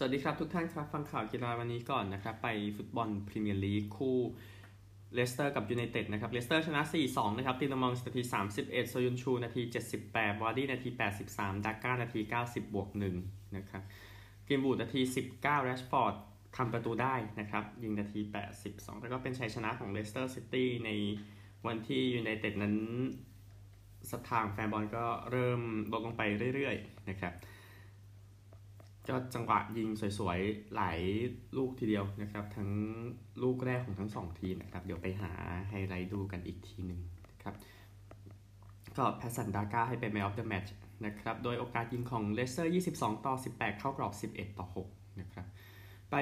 สวัสดีครับทุกท่านครับ ฟังข่าวกีฬาวันนี้ก่อนนะครับ ไปฟุตบอลพรีเมียร์ลีกคู่เลสเตอร์กับยูไนเต็ดนะครับเลสเตอร์ชนะ 4-2 นะครับตีนมองนาที 31 โซยุนชู นาที 78วาร์ดี้นาที 83ดักก้า นาที 90 บวก1นะครับกรีนวูดนาที 19แรชฟอร์ดทำประตูได้นะครับ ยิงนาที 82 แล้วก็เป็นชัยชนะของเลสเตอร์ซิตี้ในวันที่ยูไนเต็ดนั้นศรัทธาแฟนบอลก็เริ่มลดลงไปเรื่อยๆนะครับ ก็จังหวะยิงสวยๆ หลายลูกทีเดียวนะครับ ทั้งลูกแรกของทั้งสองทีมนะครับ เดี๋ยวไปหาไฮไลท์ดูกันอีกทีหนึ่งครับ ก็แพตสันดาก้าให้เป็น Man of the Match นะครับ โดยโอกาสยิงของเลสเตอร์ 22 ต่อ 18 เข้ากรอบ 11 ต่อ 6 นะครับ ไป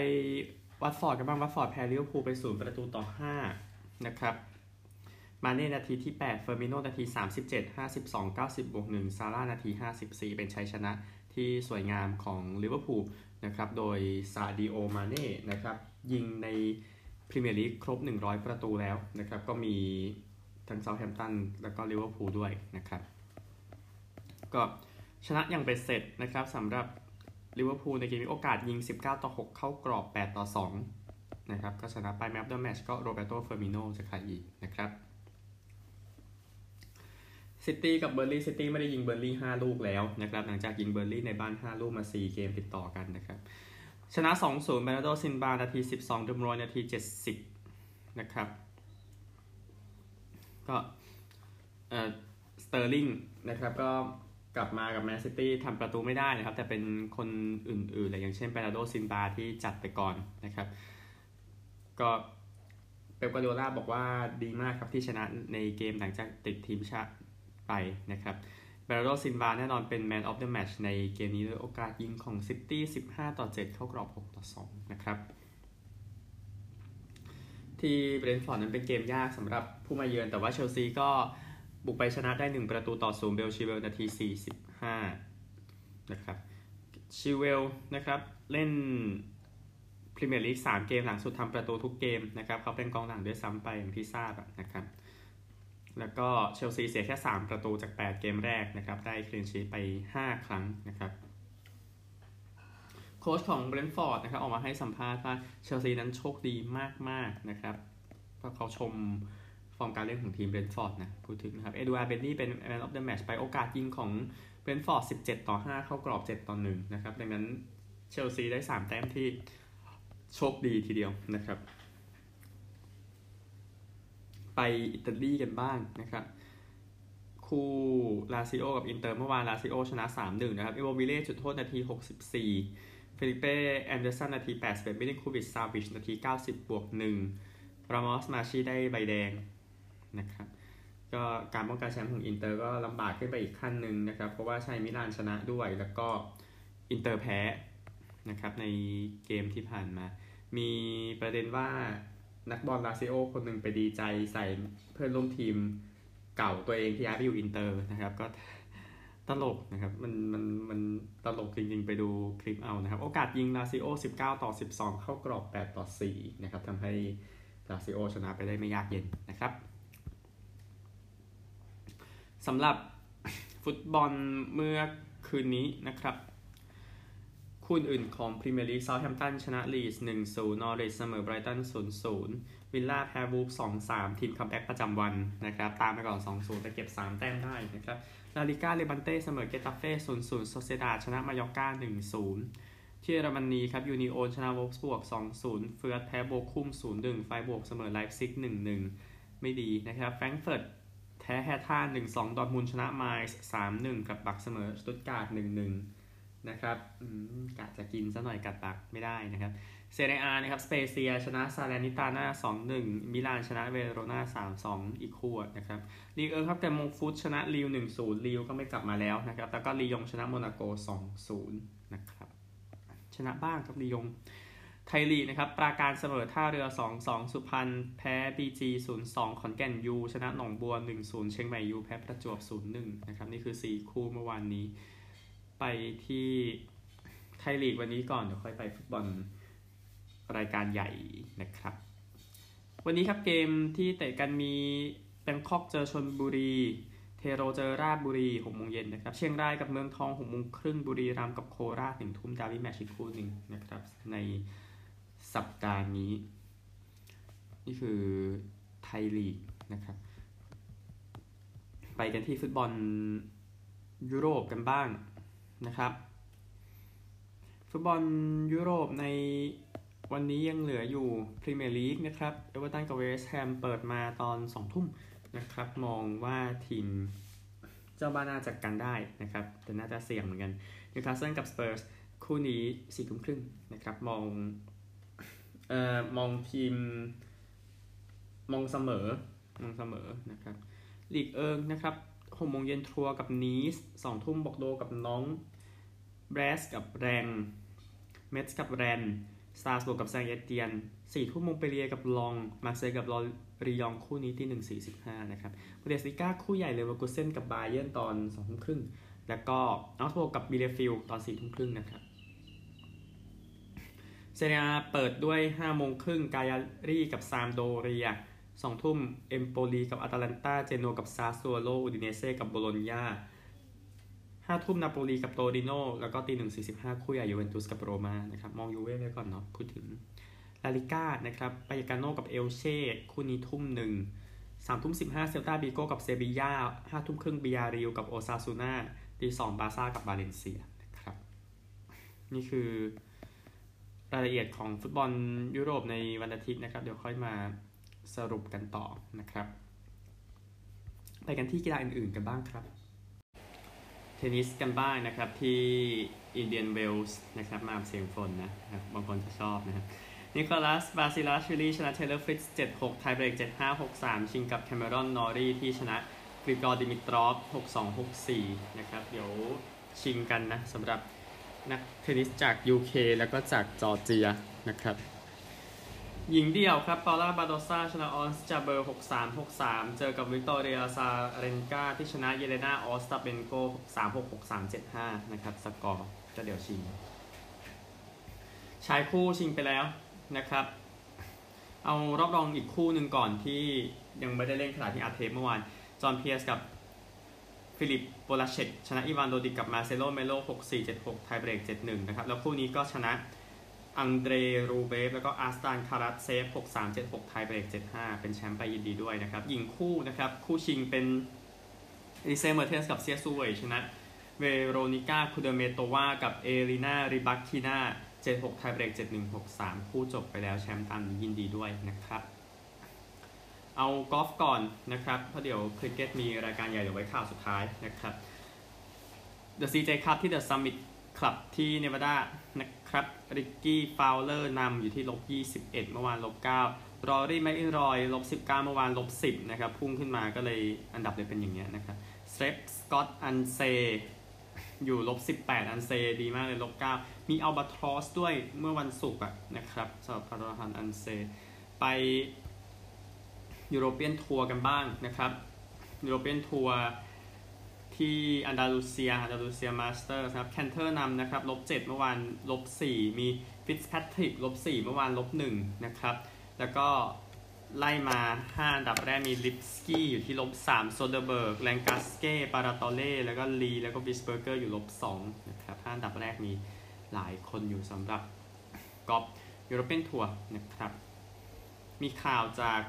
วัตฟอร์ดกันบ้างวัตฟอร์ดแพ้ลิเวอร์พูลไปศูนประตูต่อ 5 นะครับ มาเน่นาทีที่ 8 เฟอร์มิโนนาที 37 52 90บวก1ซาลาห์นาที 54 เป็นชัยชนะ ที่สวยงามของลิเวอร์พูลนะครับโดยซาดิโอมาเน่นะครับยิงในพรีเมียร์ลีกครบ 100 ประตูแล้วนะครับก็มีทั้งเซาท์แฮมป์ตันแล้วก็ลิเวอร์พูลด้วยนะครับก็ชนะอย่างเบ็ดเสร็จนะครับสำหรับลิเวอร์พูลในเกมมีโอกาสยิง 19 ต่อ 6 เข้ากรอบ 8 ต่อ 2 นะครับก็ชนะไปแมปเดอร์แมชก็โรเบโตเฟอร์มิโนจะขายีนะครับ ซิตี้กับเบอร์ลี่ซิตี้ไม่ได้ยิงเบอร์ลี่5ลูกแล้วนะครับหลังจากยิงเบอร์ลี่ในบ้าน 5 ลูกมา 4 เกมติดต่อกันนะครับชนะ 2-0เบรนาโดซินบานาที 12ดุมโรยนาที 70 นะครับ ก็เอ่อสเตอร์ลิงนะครับก็กลับมากับแมนซิตี้ทำประตูไม่ได้นะครับ แต่เป็นคนอื่นๆเลยอย่างเช่นเบร์นาโดซิลวาที่จัดไปก่อนนะครับ ก็เป๊ปกวาร์ดิโอล่าบอกว่าดีมากครับที่ชนะในเกมหลังจากติดทีมชาติ ไปนะครับเบร์นาโดซิลวาแน่นอนเป็น Man of the Match ในเกมนี้ด้วยโอกาสยิงของซิตี้15 ต่อ 7 เข้ากรอบ 6 ต่อ 2 นะครับ ที่เบรนท์ฟอร์ดนั้นเป็นเกมยากสำหรับผู้มาเยือน แต่ว่าเชลซีก็บุกไปชนะได้ 1 ประตูต่อศูนย์เบนชิลเวลล์นาที 45 นะครับชิลเวลล์นะครับ เล่นพรีเมียร์ลีก3เกมหลังสุดทำประตูทุกเกมนะครับเขาเป็นกองหลังด้วยซ้ำไปอย่างที่ทราบนะครับ แล้วก็เชลซีเสียแค่ 3 ประตูจาก 8 เกมแรกนะครับ ได้ clean sheet ไป 5 ครั้งนะครับ โค้ชของเบรนท์ฟอร์ดนะครับออกมาให้สัมภาษณ์ว่าเชลซีนั้นโชคดีมาก ๆ นะครับเพราะเขาชมฟอร์มการเล่นของทีมเบรนท์ฟอร์ดนะพูดถึงนะครับ เอดูอาร์เมนดี้เป็น Man of the Match ไปโอกาสยิงของเบรนท์ฟอร์ด 17 ต่อ 5 เข้ากรอบ 7 ต่อ 1 นะครับ ดังนั้นเชลซีได้ 3 แต้มที่โชคดีทีเดียวนะครับ ไปอิตาลีกันบ้างนะครับคู่ลาซิโอกับอินเตอร์เมื่อวานลาซิโอชนะ 3-1 นะครับอิมโมบิเล่จุดโทษนาที 64 เฟลิเป้แอนเดอร์สันนาที 81มิลินโควิชซาวิชนาที 90 บวก1รามอสมาชีได้ใบแดงนะครับก็การป้องกันแชมป์ของอินเตอร์ก็ลำบากขึ้นไปอีกขั้นหนึ่งนะครับ เพราะว่าเอซีมิลานชนะด้วยแล้วก็อินเตอร์แพ้นะครับในเกมที่ผ่านมา มีประเด็นว่า นักบอลลาซิโอคนหนึ่งไปดีใจใส่เพื่อนร่วมทีมเก่าตัวเองที่ย้ายไปอยู่อินเตอร์นะครับ ก็ตลกนะครับ มันมันมันตลกจริงๆ ไปดูคลิปเอานะครับ โอกาสยิงลาซิโอ 19 ต่อ 12 เข้ากรอบ 8 ต่อ 4 นะครับทำให้ลาซิโอชนะไปได้ไม่ยากเย็นนะครับสำหรับฟุตบอลเมื่อคืนนี้นะครับ คู่อื่นของพรีเมียร์ลีกเซาท์แฮมป์ตันชนะลีดส์1-0นอริชเสมอไบรตัน0-0วิลล่าแพ้วูล์ฟ2-3ทีม comeback ประจำวันนะครับ ตามไปก่อน2-0แต่เก็บ3แต้มได้นะครับลาลิก้าเลบันเต้เสมอเกตาเฟ่0-0โซเซียดาดชนะมายอก้า1-0ที่เยอรมนีครับยูนิโอนชนะวอลฟสบวก2-0เฟืร์สแพ้โบคุม0-1ไฟบวกเสมอไลฟ์ซิก1-1ไม่ดีนะครับแฟรงก์เฟิร์ตแพ้แฮท่า1-2ดอร์มุนชนะไมส์3-1กับบักเสมอสตุตการ์ด1-1น นะครับกะจะกินซะหน่อยกัดตักไม่ได้นะครับเซเรียอานะครับสเปเซียชนะซาเลนิตาน่า2-1 มิลานชนะเวโรนา3-2 อีกคู่นะครับลีเอิร์ครับแต่มงฟุตชนะลิว1-0ลิวก็ไม่กลับมาแล้วนะครับแล้วก็ลียงชนะโมนาโก 2-0 นะครับชนะบ้างครับลียงไทยลีนะครับปราการเสมอท่าเรือ 2-2 สุพรรณแพ้บีจี0-2 ขอนแก่นยู ชนะหนองบัว 1-0 เชียงใหม่ยู แพ้ประจวบ 0-1 นะครับ นี่คือ 4 คู่เมื่อวานนี้ ไปที่ไทยลีกวันนี้ก่อนเดี๋ยวค่อยไปฟุตบอลรายการใหญ่นะครับ วันนี้ครับเกมที่เตะกันมีแบงคอกเจอชนบุรี เทโรเจอราชบุรีหกโมงเย็นนะครับ เชียงรายกับเมืองทองหกโมงครึ่งบุรีรัมย์กับโคราชหนึ่งทุ่มดาวิแมชอีกคู่หนึ่งนะครับ ในสัปดาห์นี้ นี่คือไทยลีกนะครับ ไปกันที่ฟุตบอลยุโรปกันบ้าง นะครับ ฟุตบอลยุโรปในวันนี้ยังเหลืออยู่พรีเมียร์ลีกนะครับ เอเวอร์ตันกับเวสต์แฮมเปิดมาตอน2ทุ่มนะครับ มองว่าทีมเจ้าบ้านน่าจะกันได้นะครับ แต่น่าจะเสี่ยงเหมือนกันนิวคาสเซิลกับสเปอร์สคู่นี้สี่ทุ่มครึ่งนะครับ มองเอ่อมองทีม มองเสมอมองเสมอนะครับลีกเอิงนะครับ หกโมงเย็นทรัวส์กับนีซสองทุ่มบอร์กโดซ์กับน็องต์แบรสต์กับแร็งส์เมตซ์กับแรนส์สตราส์บวร์กกับแซงเอเตียนสี่ทุ่มมงต์เปลลิเยร์กับล็องส์ มาร์กเซยกับลอริยองต์คู่นี้ที่หนึ่งสี่สิบห้านะครับบุนเดสลีกาคู่ใหญ่เลเวอร์กูเซนกับบาเยิร์นตอนสองทุ่มครึ่ง แล้วก็เอาก์สบวร์กกับบีเลเฟลด์ตอนสี่ทุ่มครึ่งนะครับ เซเรียเปิดด้วยห้าโมงครึ่งกายารีกับซามพ์โดเรีย สองทุ่มเอมโปลีกับอตาลันตาเจโนกับซาซัวโลอูดิเนเซ่กับโบโลญญาห้าทุ่มนาโปลีกับโตริโนแล้วก็ตีหนึ่งสี่สิบห้าคู่ใหญ่ยูเวนตุสกับโรมานะครับมองยูเว่ไว้ก่อนเนาะพูดถึงลาลิก้านะครับบาเยกาโนกับเอลเช่คู่นี้ทุ่มหนึ่งสามทุ่มสิบห้าเซลตาบีโกกับเซบียาห้าทุ่มครึ่งบียาร์เรอัลกับโอซาซูนาตีสองบาร์ซ่ากับบาเลนเซียนะครับ นี่คือรายละเอียดของฟุตบอลยุโรปในวันอาทิตย์นะครับ เดี๋ยวค่อยมา สรุปกันต่อนะครับ ไปกันที่กีฬาอื่น ๆ กันบ้างครับ เทนนิสกันบ้างนะครับที่อินเดียนเวลส์นะครับมาเสียงฝนนะครับบางคนจะชอบนะครับนิโคลัส บาซิลาชวิลีชนะเทเลอร์ฟริตซ์7-6 tie break 7-5 6-3 ชิงกับแคมเมรอน นอรีที่ชนะกริกอร์ดิมิตรอฟ 6-2 6-4 นะครับ เดี๋ยวชิงกันนะสำหรับนักเทนนิสจาก UK แล้วก็จากจอร์เจียนะครับ หญิงเดี่ยวครับปาล่าบาโดซาชนะออสจาเบอร์ 6-3 6-3 เจอกับวิกตอเรียซาเรนกาที่ชนะเยเลนาออสตาเบนโก 3-6 6-3 7-5 นะครับ สกอร์ก็เดี๋ยวชิง ชายคู่ชิงไปแล้วนะครับ เอารอบรองอีกคู่หนึ่งก่อนที่ยังไม่ได้เล่นขณะที่อัดเทปเมื่อวาน จอห์นเพียสกับฟิลิปโปลาเชตชนะอีวานโดดิกกับมาเซโลเมโล 6-4 7-6 ไทเบรก 7-1 นะครับ แล้วคู่นี้ก็ชนะ อังเดรรูเบฟแล้วก็อาสตานคารัตเซฟ 6-3 7-6 ไทยเบรก 7-5 เป็นแชมป์ไปยินดีด้วยนะครับหญิงคู่นะครับ คู่ชิงเป็นอลิเซเมอร์เทสกับเซียซูเวยชนะ เวโรนิก้าคูเดเมโตวากับเอลินาริบักคินา76 ไทยเบรก 7163 คู่จบไปแล้วแชมป์ตามนี้ยินดีด้วยนะครับ เอากอล์ฟก่อนนะครับ เพราะเดี๋ยวคริกเก็ตมีรายการใหญ่เดี๋ยวไว้ข่าวสุดท้ายนะครับ The CJ Cup ที่ The Summit Club ที่เนวาดานะ ริกกี้ฟาวเลอร์นำอยู่ที่ลบ21 เมื่อวานลบ9รอรี่แมคอิลรอยลบ19 เมื่อวานลบ10 นะครับ พุ่งขึ้นมาก็เลยอันดับเลยเป็นอย่างเงี้ยนะครับสเตรบสกอตอันเซอยู่ลบ18 อันเซดีมากเลยลบ9มี albatross ด้วยเมื่อวันศุกร์นะครับสำหรับอับราฮัมอันเซไปยุโรเปียนทัวร์กันบ้างนะครับยุโรเปียนทัวร์ ที่อันดาลูเซียอันดาลูเซียมาสเตอร์ครับแคนเทอร์นำนะครับลบ7เมื่อวานลบ4มีฟิตซ์แพทริกลบ4เมื่อวานลบ1นะครับ แล้วก็ไล่มา 5 อันดับแรกมีลิปสกี้อยู่ที่ลบ3โซเดเบิร์กแลงกัสเก้ปาราตอเล่แล้วก็ลีแล้วก็บิสเบอร์เกอร์อยู่ลบ2นะครับ5อันดับแรกมีหลายคนอยู่สำหรับกอล์ฟยูโรเปียนทัวร์นะครับ มีข่าวจาก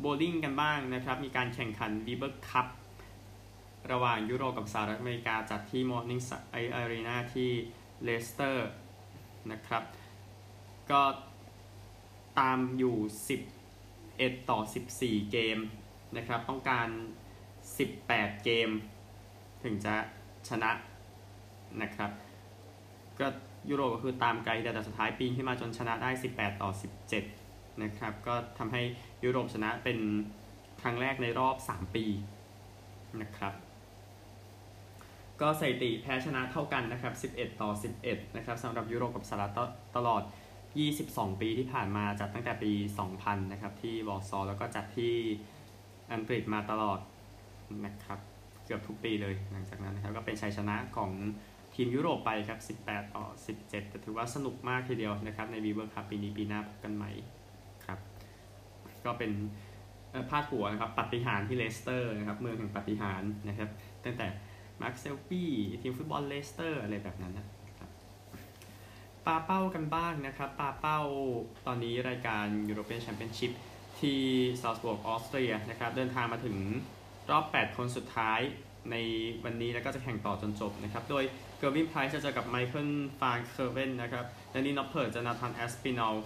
โบว์ลิ่งกันบ้างนะครับ มีการแข่งขันวีเบอร์คัพ ระหว่างยุโรปกับสหรัฐอเมริกาจัดที่มอร์นิ่งไซด์อารีนาที่เลสเตอร์นะครับ ก็ตามอยู่ 11 ต่อ 14 เกมนะครับ ต้องการ 18 เกม ถึงจะชนะนะครับ ก็ยุโรปก็คือตามไกลแต่สุดท้ายปีนขึ้นมาจนชนะได้ 18 ต่อ 17 นะครับ ก็ทำให้ยุโรปชนะเป็นครั้งแรกในรอบ 3 ปีนะครับ ก็สถิติแพ้ชนะเท่ากันนะครับ 11 ต่อ 11 นะครับสำหรับยุโรปกับสหรัฐตลอด 22 ปีที่ผ่านมาจัดตั้งแต่ปี 2000 นะครับ ที่วอร์ซอแล้วก็จัดที่อังกฤษมาตลอดนะครับเกือบทุกปีเลยหลังจากนั้นนะครับก็เป็นชัยชนะของทีมยุโรปไปครับ 18 ต่อ 17 แต่ถือว่าสนุกมากทีเดียวนะครับ ในวีเบอร์คัพปีนี้ปีหน้าพบกันใหม่ครับ ก็เป็นพาดหัวนะครับปาฏิหาริย์ที่เลสเตอร์นะครับเมืองแห่งปาฏิหาริย์นะครับ ตั้งแต่ มาร์คเซลบี้ทีมฟุตบอลเลสเตอร์อะไรแบบนั้นนะครับปาเป้ากันบ้างนะครับปาเป้าตอนนี้รายการยูโรเปียนแชมเปี้ยนชิพที่ซาลสบวร์กออสเตรียนะครับเดินทางมาถึงรอบ 8 คนสุดท้ายในวันนี้แล้วก็จะแข่งต่อจนจบนะครับ โดยเกอร์วินไพรส์จะเจอกับไมเคิลฟานเคอร์เวนนะครับแดนนี่น็อปเพิร์เจอนาธานแอสปินอล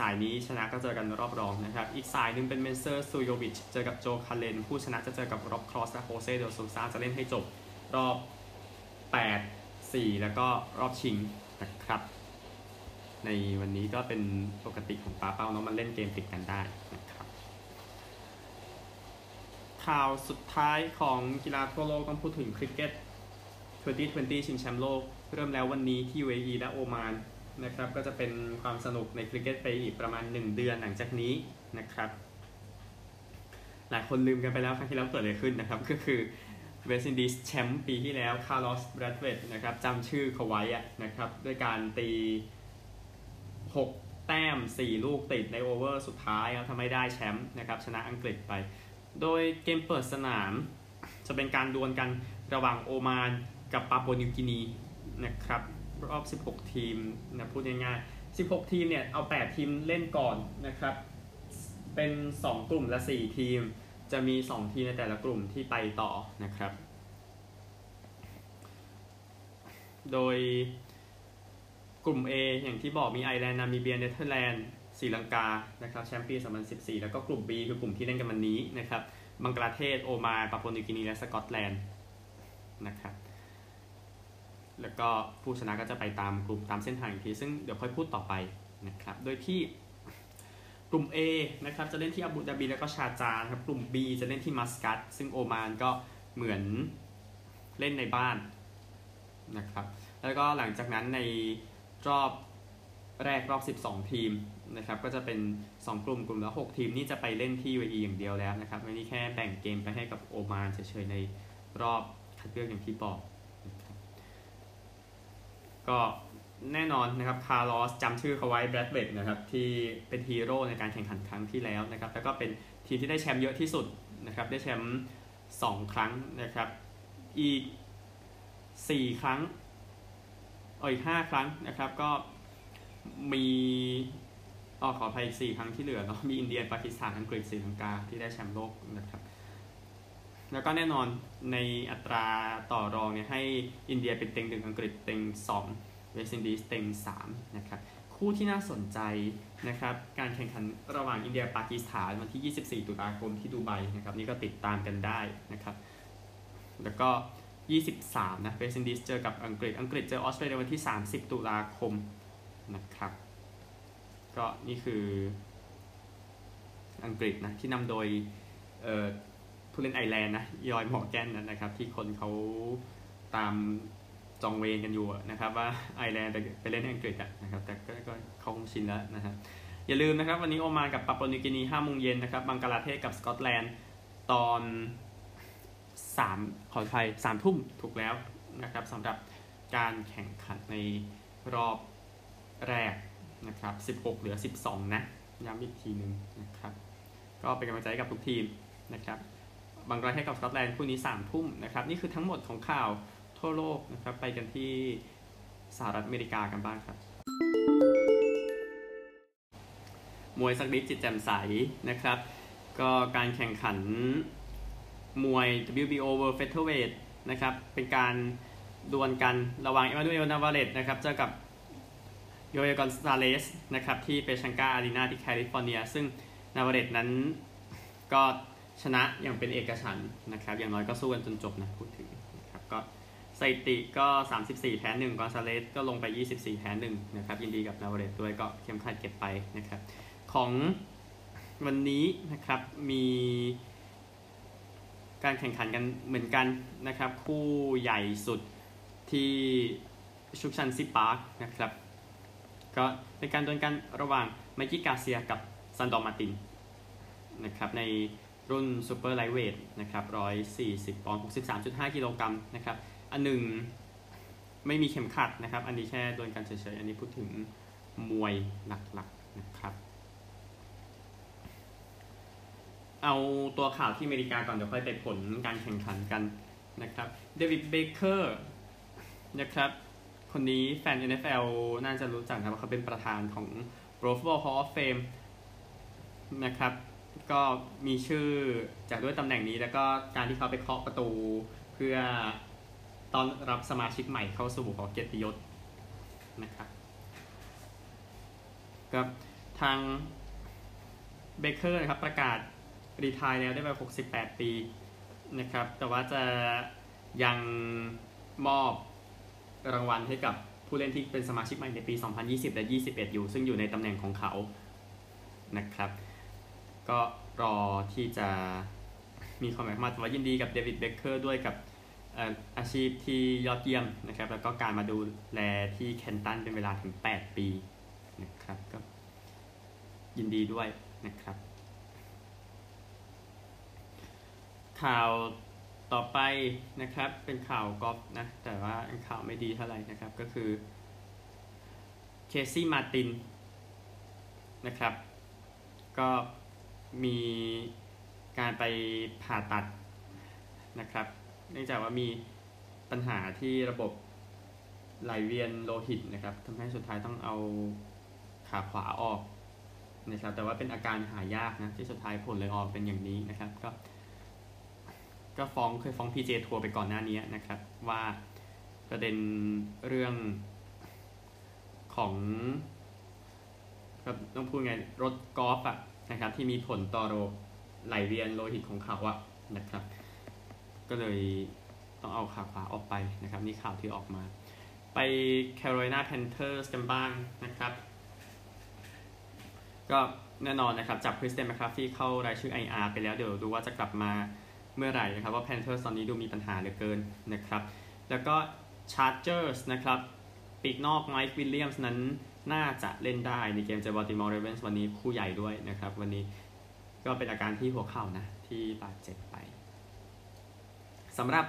สายนี้ชนะก็เจอกันรอบรองนะครับ อีกสายหนึ่งเป็นเมนเซอร์ซูลโยวิชเจอกับโจคาเลน ผู้ชนะจะเจอกับร็อบครอสและโฮเซเดลซูซาจะเล่นให้จบรอบ 8 4 แล้วก็รอบชิงนะครับ ในวันนี้ก็เป็นปกติของปาเป้าเนาะมันเล่นเกมติดกันได้นะครับ ข่าวสุดท้ายของกีฬาทั่วโลกต้องพูดถึงคริกเก็ต 2020 ชิงแชมป์โลก เริ่มแล้ววันนี้ที่ UAE และโอมาน นะครับ ก็จะเป็นความสนุกในคริกเก็ตไปอีกประมาณ 1 เดือนหลังจากนี้นะครับ หลายคนลืมกันไปแล้วครั้งที่แล้วเกิดอะไรขึ้นนะครับ ก็คือเวสต์อินดีสแชมป์ปีที่แล้วคาร์ลอสแบรดเวตนะครับจำชื่อเขาไว้นะครับ ด้วยการตี 6 แต้ม 4 ลูกติดในโอเวอร์สุดท้ายครับทำให้ได้แชมป์นะครับ ชนะอังกฤษไป โดยเกมเปิดสนาม จะเป็นการดวลกันระหว่างโอมานกับปาปัวนิวกินีนะครับ รอบ 16 ทีมนะพูดง่ายๆ 16 ทีมเนี่ยเอา 8 ทีมเล่นก่อนนะครับ เป็น 2 กลุ่มละ 4 ทีม จะมี 2 ทีมในแต่ละกลุ่มที่ไปต่อนะครับ โดยกลุ่ม A อย่างที่บอกมีไอร์แลนด์นามิเบียเนเธอร์แลนด์ศรีลังกานะครับแชมป์ปี 2014 แล้วก็กลุ่ม B คือกลุ่มที่เล่นกันวันนี้นะครับบังกลาเทศ โอมานปาปัวนิวกินีและสกอตแลนด์นะครับ แล้วก็ผู้ชนะก็จะไปตามกลุ่มตามเส้นทางอีกที ซึ่งเดี๋ยวค่อยพูดต่อไปนะครับ โดยที่กลุ่ม A นะครับจะเล่นที่อาบูดาบีแล้วก็ชาจาครับ กลุ่ม B จะเล่นที่มัสกัต ซึ่งโอมานก็เหมือนเล่นในบ้านนะครับ แล้วก็หลังจากนั้นในรอบแรกรอบ 12 ทีมนะครับ ก็จะเป็น 2 กลุ่มกลุ่มละ6ทีมนี่จะไปเล่นที่ UAE อย่างเดียวแล้วนะครับไม่นี่แค่แบ่งเกมไปให้กับโอมานเฉยๆในรอบคัดเลือกอย่างที่บอก ก็แน่นอนนะครับคาร์ลอสจำชื่อเขาไว้แบรดเวดนะครับที่เป็นฮีโร่ในการแข่งขันครั้งที่แล้วนะครับแล้วก็เป็นทีมที่ได้แชมป์เยอะที่สุดนะครับได้แชมป์สองครั้งนะครับอีกสี่ครั้งอีกห้าครั้งนะครับก็มีอ๋อขออภัยอีกสี่ครั้งที่เหลือเนาะมีอินเดียปากีสถานอังกฤษศรีลังกาที่ได้แชมป์โลกนะครับแล้วก็แน่นอน ในอัตราต่อรองเนี่ยให้อินเดียเป็นเต็งหนึ่งอังกฤษเต็งสองเวสต์อินดีสเต็งสามนะครับคู่ที่น่าสนใจนะครับการแข่งขันระหว่างอินเดียปากีสถานวันที่ 24 ตุลาคมที่ดูไบนะครับนี่ก็ติดตามกันได้นะครับแล้วก็ 23 นะเวสต์อินดีสเจอกับอังกฤษอังกฤษเจอออสเตรเลียวันที่ 30 ตุลาคมนะครับก็นี่คืออังกฤษนะที่นำโดยเอ่อ ผู้เล่นไอแลนด์นะยอยหมอแกนนะครับ ที่คนเขาตามจองเวรกันอยู่นะครับว่าไอแลนด์ไปเล่นอังกฤษนะครับ แต่ก็เขาคงชินแล้วนะครับ อย่าลืมนะครับ วันนี้โอมานกับปาปัวนิวกินีห้าโมงเย็นนะครับบังกลาเทศกับสกอตแลนด์ตอนสามขอไทยสามทุ่มถูกแล้วนะครับสำหรับการแข่งขันในรอบแรกนะครับ 16 เหลือ 12 นะย้ำอีกทีหนึ่งนะครับ ก็เป็นกำลังใจกับทุกทีมนะครับ บังกลาเทศกับสกอตแลนด์คู่นี้สามทุ่มนะครับนี่คือทั้งหมดของข่าวทั่วโลกนะครับไปกันที่สหรัฐอเมริกากันบ้างครับ มวยสักดิจิตแจ่มใสนะครับ ก็การแข่งขันมวย WBO World Featherweight นะครับเป็นการดวลกันระหว่างเอมานูเอลนาวาเลตนะครับเจอกับโยเอกอนซาเลสนะครับที่เปชังกาอารีนาที่แคลิฟอร์เนีย ซึ่งนาวาเลตนั้นก็ ชนะอย่างเป็นเอกฉันท์นะครับ อย่างน้อยก็สู้กันจนจบนะพูดถึงนะครับก็สถิติก็ 34 แพ้1กอนซาเลสก็ลงไป 24 แพ้1นะครับ ยินดีกับนาวาเลตด้วยก็เข็มขัดเก็บไปนะครับ ของวันนี้นะครับมีการแข่งขันกันเหมือนกันนะครับ คู่ใหญ่สุดที่ชุกชันซิปาร์กนะครับ ก็เป็นการดวลกันระหว่างไมกี้กาเซียกับซันดอร์มาตินนะครับใน รุ่น super lightweight นะครับ140ปอนด์63.5กิโลกรัมนะครับ อันหนึ่งไม่มีเข็มขัดนะครับ อันนี้แค่ดวลกันเฉยๆ อันนี้พูดถึงมวยหลักๆนะครับ เอาตัวข่าวที่อเมริกาก่อน เดี๋ยวค่อยไปผลการแข่งขันกันนะครับ เดวิดเบเกอร์นะครับ คนนี้แฟน NFL น่าจะรู้จักครับเขาเป็นประธานของ Pro Football Hall of Fame นะครับ ก็มีชื่อจากด้วยตำแหน่งนี้แล้วก็การที่เขาไปเคาะประตู เพื่อตอนรับสมาชิกใหม่เข้าสู่หอเกียรติยศนะครับกับทางเบเกอร์นะครับประกาศรีทายแล้วได้ไป 68 ปีนะครับ แต่ว่าจะยังมอบรางวัลให้กับผู้เล่นที่เป็นสมาชิกใหม่ในปี 2020 และ 21 อยู่ ซึ่งอยู่ในตำแหน่งของเขานะครับ ก็ รอที่จะมีความหมายมาแต่ว่ายินดีกับเดวิดเบเกอร์ด้วยกับอาชีพที่ยอดเยี่ยมนะครับ แล้วก็การมาดูแลที่แคนตันเป็นเวลาถึง 8 ปีนะครับก็ยินดีด้วยนะครับ ข่าวต่อไปนะครับเป็นข่าวกอล์ฟนะ แต่ว่าข่าวไม่ดีเท่าไหร่นะครับ ก็คือเคซี่มาตินนะครับ ก็ มีการไปผ่าตัดนะครับ เนื่องจากว่ามีปัญหาที่ระบบไหลเวียนโลหิตนะครับทำให้สุดท้ายต้องเอาขาขวาออกนะครับแต่ว่าเป็นอาการหายากนะที่สุดท้ายผลเลยออกเป็นอย่างนี้นะครับ ก็ก็ฟ้องเคยฟ้อง PJ ทัวร์ไปก่อนหน้านี้นะครับ ว่าประเด็นเรื่องของก็ต้องพูดไงรถกอล์ฟอะ นะครับที่มีผลต่อโรไหลเวียนโลหิตของเขาอะนะครับ ก็เลยต้องเอาขาขวาออกไปนะครับนี่ข่าวที่ออกมา ไป Carolina Panthers กันบ้างนะครับก็แน่นอนนะครับจับคริสเตียนแมคคาฟฟรีย์เข้ารายชื่อ IR ไปแล้วเดี๋ยวดูว่าจะกลับมาเมื่อไหร่นะครับว่า Panthers ตอนนี้ดูมีปัญหาเหลือเกินนะครับ แล้วก็ Chargers นะครับปีกนอกไมค์วิลเลียมส์นั้น น่าจะเล่นได้ในเกมเจอบัลติมอร์เรเวนส์วันนี้คู่ใหญ่ด้วยนะครับ วันนี้ก็เป็นอาการที่หัวเข่านะ ที่บาดเจ็บไปสำหรับ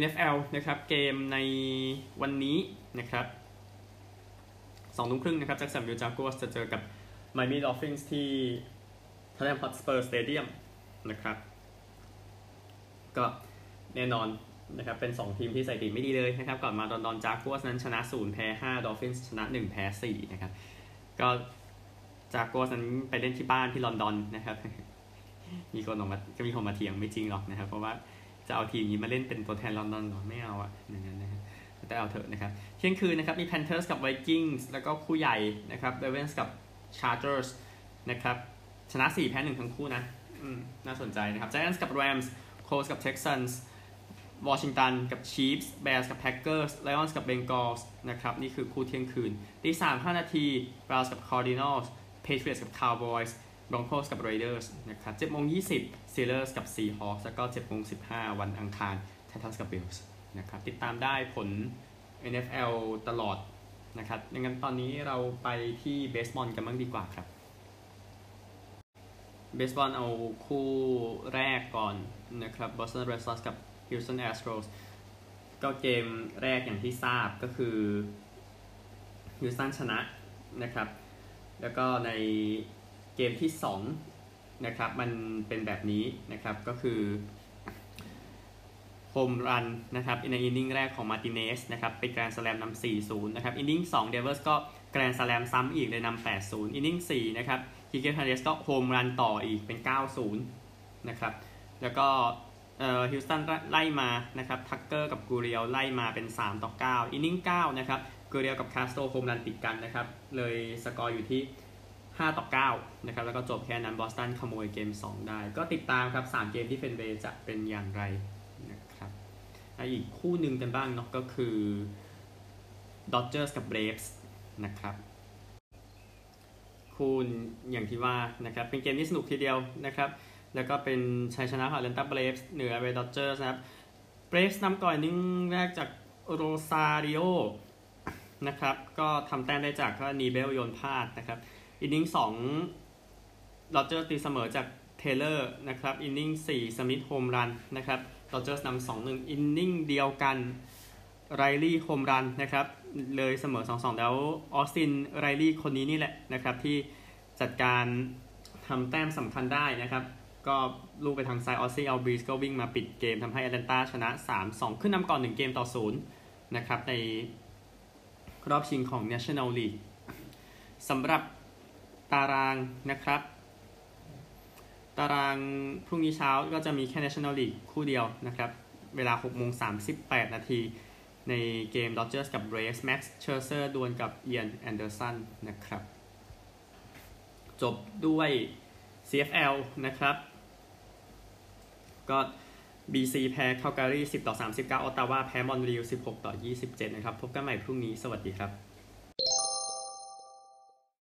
NFL นะครับ เกมในวันนี้นะครับสองทุ่มครึ่งนะครับแจ็คสันวิลล์จากัวส์จะเจอกับไมอามี่ดอลฟินส์ที่ท็อตแนมฮอตสเปอร์สเตเดียมนะครับ ก็แน่นอน นะครับเป็น 2 ทีมที่สถิติไม่ดีเลยนะครับก่อนมาลอนดอนจากัวส์นั้นชนะ0แพ้5ดอลฟินส์ชนะ 1 แพ้4นะครับก็จากัวส์นั้นไปเล่นที่บ้านที่ลอนดอนนะครับมีคนออกมาก็มีคนมาเถียงไม่จริงหรอกนะครับ เพราะว่าจะเอาทีมนี้มาเล่นเป็นตัวแทนลอนดอนหรอไม่เอาอะอย่างนั้นนะครับแต่เอาเถอะนะครับเที่ยงคืนนะครับมี Panthers กับ Vikings แล้วก็คู่ใหญ่นะครับ Ravens กับ Chargers นะครับชนะ 4 แพ้ 1 ทั้งคู่นะน่าสนใจนะครับ Giants กับ Rams Colts กับ Texans วอชิงตันกับ Chiefs Bears กับ Packers Lions กับ Bengals นะครับ นี่คือคู่เที่ยงคืนตีสามห้านาที Browns กับ Cardinals Patriots กับ Cowboys Broncos กับ Raiders นะครับ7โมง20 Steelers กับ Seahawks แล้วก็7โมง15วันอังคาร Titans กับ Bills นะครับติดตามได้ผล NFL ตลอดนะครับดังนั้นตอนนี้เราไปที่เบสบอลกันบ้างดีกว่าครับเบสบอลเอาคู่แรกก่อนนะครับ Boston Red Sox กับ Houston Astros ก็เกมแรกอย่างที่ทราบก็คือ Houston ชนะนะครับ แล้วก็ในเกมที่2นะครับมันเป็นแบบนี้นะครับก็คือ home run นะครับใน inning แรกของมาติเนสนะครับเป็น grand slam นำ4-0นะครับ inning 2เดเวอร์สก็ grand slam ซ้ำอีกเลยนำ8-0 inning 4นะครับคิเก้เฮอร์เดซก็ home run ต่ออีกเป็น 9-0นะครับแล้วก็ ฮิวสตันไล่มานะครับทักเกอร์กับกูเรียลไล่มาเป็น 3 ต่อ 9 inning 9นะครับกูเรียลกับคาสโต home run ติดกันนะครับ เลยสกอร์อยู่ที่ 5 ต่อ9นะครับแล้วก็จบแค่นั้นบอสตันขโมยเกม 2 ได้ ก็ติดตามครับ 3 เกมที่เฟนเวย์จะเป็นอย่างไรนะครับอีกคู่หนึ่งกันบ้างเนาะก็คือดอ Dodgers กับ Braves นะครับคู่อย่างที่ว่านะครับเป็นเกมที่สนุกทีเดียวนะครับ แล้วก็เป็นชัยชนะของ Atlanta Braves เหนือ LA Dodgers นะครับ Braves นำก่อน inning แรกจากโรซาริโอนะครับ ก็ทำแต้มได้จากก็นีเบลโยนพลาดนะครับ inning สอง Dodgers ตีเสมอจากเทเลอร์นะครับ inning สี่สมิธ home run นะครับ Dodgers นำสองหนึ่ง inning เดียวกันไรลี่ home run นะครับ เลยเสมอสองสองแล้วออสตินไรลี่คนนี้นี่แหละนะครับ ที่จัดการทำแต้มสำคัญได้นะครับ ก็ลูกไปทางซ้ายออซซี่อัลบีสก็วิ่งมาปิดเกมทำให้แอตแลนตาชนะ 3-2 ขึ้นนำก่อน 1 เกมต่อ 0 นะครับ ในรอบชิงของ National League สำหรับตารางนะครับ ตารางพรุ่งนี้เช้าก็จะมีแค่ National League คู่เดียวนะครับ เวลา6โมง38 นาทีในเกม Dodgers กับ Braves Max Scherzer ดวลกับ Ian Anderson นะครับ จบด้วย CFL นะครับ ก็ BC แพ้คาลการี10 ต่อ 39 ออตตาวาแพ้มอนรีล16 ต่อ 27 นะครับ พบกันใหม่พรุ่งนี้ สวัสดีครับ